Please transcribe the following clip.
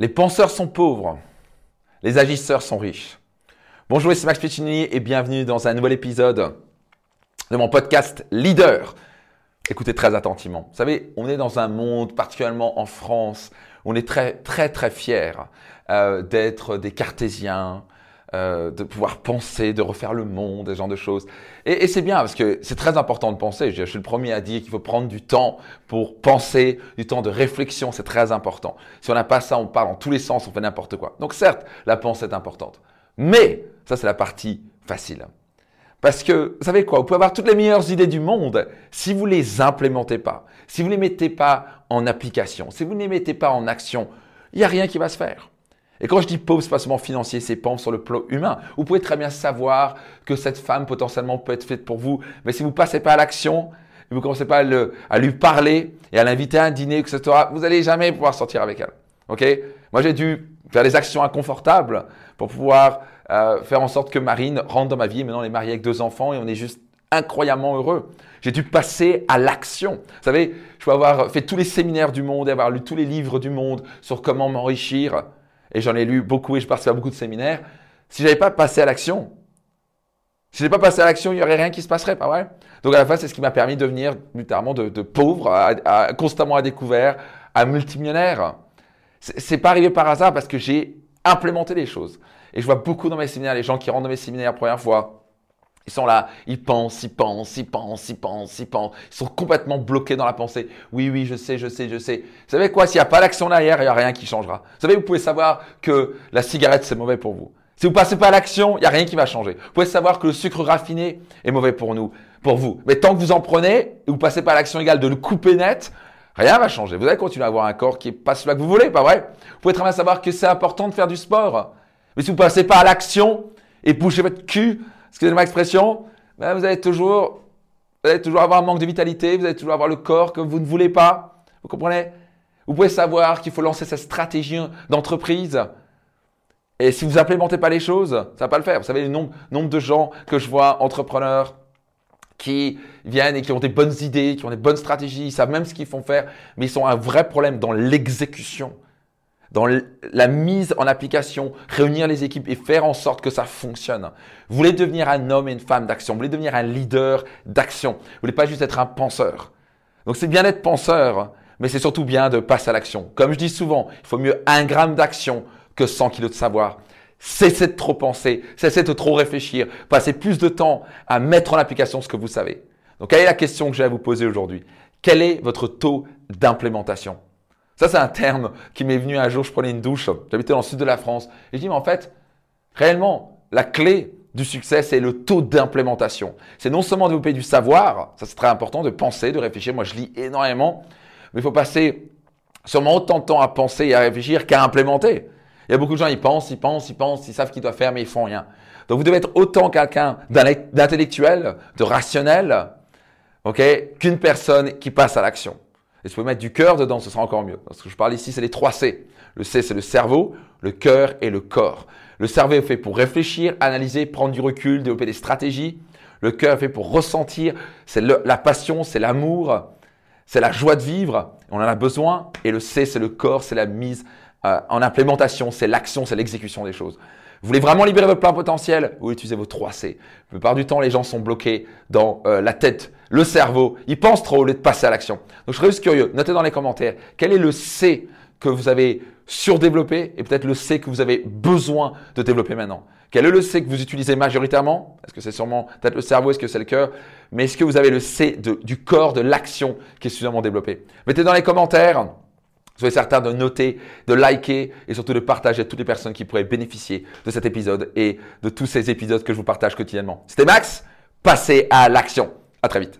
Les penseurs sont pauvres, les agisseurs sont riches. Bonjour, c'est Max Piccini et bienvenue dans un nouvel épisode de mon podcast Leader. Écoutez très attentivement. Vous savez, on est dans un monde, particulièrement en France, on est très très très fiers euh, d'être des cartésiens, euh, de pouvoir penser, de refaire le monde, des genre de choses. Et, c'est bien parce que c'est très important de penser. Je, suis le premier à dire qu'il faut prendre du temps pour penser, du temps de réflexion, c'est très important. Si on n'a pas ça, on parle en tous les sens, on fait n'importe quoi. Donc certes, la pensée est importante. Mais, ça c'est la partie facile. Parce que, vous savez quoi, vous pouvez avoir toutes les meilleures idées du monde si vous ne les implémentez pas, si vous ne les mettez pas en application, si vous ne les mettez pas en action, il n'y a rien qui va se faire. Et quand je dis pauvre, c'est financier, c'est pauvre sur le plan humain. Vous pouvez très bien savoir que cette femme potentiellement peut être faite pour vous, mais si vous passez pas à l'action, vous commencez pas à, lui parler et à l'inviter à un dîner, etc., vous n'allez jamais pouvoir sortir avec elle. Ok? Moi, j'ai dû faire des actions inconfortables pour pouvoir euh, faire en sorte que Marine rentre dans ma vie. Maintenant, on est marié avec deux enfants et on est juste incroyablement heureux. J'ai dû passer à l'action. Vous savez, je peux avoir fait tous les séminaires du monde et avoir lu tous les livres du monde sur comment m'enrichir et j'en ai lu beaucoup et je participé à beaucoup de séminaires, si j'avais pas passé à l'action, si n'avais pas passé à l'action, il n'y aurait rien qui se passerait, pas vrai? Donc à la fin, c'est ce qui m'a permis de devenir littéralement de, pauvre, constamment à découvert, à multimillionnaire. C'est pas arrivé par hasard parce que j'ai implémenté les choses. Et je vois beaucoup dans mes séminaires, les gens qui rentrent dans mes séminaires la première fois, ils sont là, ils pensent, ils pensent, ils pensent, ils pensent, ils pensent. Ils sont complètement bloqués dans la pensée. Oui, oui, je sais, je sais, je sais. Vous savez quoi S'il n'y a pas d'action derrière, il n'y a rien qui changera. Vous savez, vous pouvez savoir que la cigarette, c'est mauvais pour vous. Si vous passez pas à l'action, il n'y a rien qui va changer. Vous pouvez savoir que le sucre raffiné est mauvais pour nous, pour vous. Mais tant que vous en prenez et vous passez pas à l'action égale de le couper net, rien va changer. Vous allez continuer à avoir un corps qui est pas celui que vous voulez, pas vrai? Vous pouvez très bien savoir que c'est important de faire du sport. Mais si vous passez pas à l'action et bouchez votre cul excusez-moi l'expression, ben vous allez toujours, vous allez toujours avoir un manque de vitalité, vous allez toujours avoir le corps que vous ne voulez pas. Vous comprenez? Vous pouvez savoir qu'il faut lancer cette stratégie d'entreprise. Et si vous n'implémentez pas les choses, ça ne va pas le faire. Vous savez, le nombre, nombre de gens que je vois, entrepreneurs, qui viennent et qui ont des bonnes idées, qui ont des bonnes stratégies, ils savent même ce qu'ils font faire, mais ils ont un vrai problème dans l'exécution dans la mise en application, réunir les équipes et faire en sorte que ça fonctionne. Vous voulez devenir un homme et une femme d'action, vous voulez devenir un leader d'action, vous voulez pas juste être un penseur. Donc c'est bien d'être penseur, mais c'est surtout bien de passer à l'action. Comme je dis souvent, il faut mieux un gramme d'action que 100 kilos de savoir. Cessez de trop penser, cessez de trop réfléchir, passez plus de temps à mettre en application ce que vous savez. Donc quelle est la question que j'ai à vous poser aujourd'hui? Quel est votre taux d'implémentation? Ça, c'est un terme qui m'est venu un jour, je prenais une douche, j'habitais dans le sud de la France. Et je dis, mais en fait, réellement, la clé du succès, c'est le taux d'implémentation. C'est non seulement développer du savoir, ça c'est très important, de penser, de réfléchir. Moi, je lis énormément, mais il faut passer sûrement autant de temps à penser et à réfléchir qu'à implémenter. Il y a beaucoup de gens, ils pensent, ils pensent, ils pensent, ils savent qu'ils doivent faire, mais ils font rien. Donc, vous devez être autant quelqu'un d'intellectuel, de rationnel, ok, qu'une personne qui passe à l'action. Et si vous pouvez mettre du cœur dedans, ce sera encore mieux. Parce que je parle ici, c'est les trois C. Le C, c'est le cerveau, le cœur et le corps. Le cerveau est fait pour réfléchir, analyser, prendre du recul, développer des stratégies. Le cœur est fait pour ressentir, c'est la passion, c'est l'amour, c'est la joie de vivre. On en a besoin. Et le C, c'est le corps, c'est la mise euh, en implémentation, c'est l'action, c'est l'exécution des choses. Vous voulez vraiment libérer votre plein potentiel? Vous utilisez vos 3 C. La plupart du temps, les gens sont bloqués dans euh, la tête, le cerveau. Ils pensent trop au lieu de passer à l'action. Donc, je serais juste curieux. Notez dans les commentaires quel est le C que vous avez surdéveloppé et peut-être le C que vous avez besoin de développer maintenant? Quel est le C que vous utilisez majoritairement? Est-ce que c'est sûrement peut-être le cerveau? Est-ce que c'est le cœur? Mais est-ce que vous avez le C du corps, de l'action qui est suffisamment développé? Mettez dans les commentaires. Soyez certain de noter, de liker et surtout de partager à toutes les personnes qui pourraient bénéficier de cet épisode et de tous ces épisodes que je vous partage quotidiennement. C'était Max, passez à l'action. À très vite.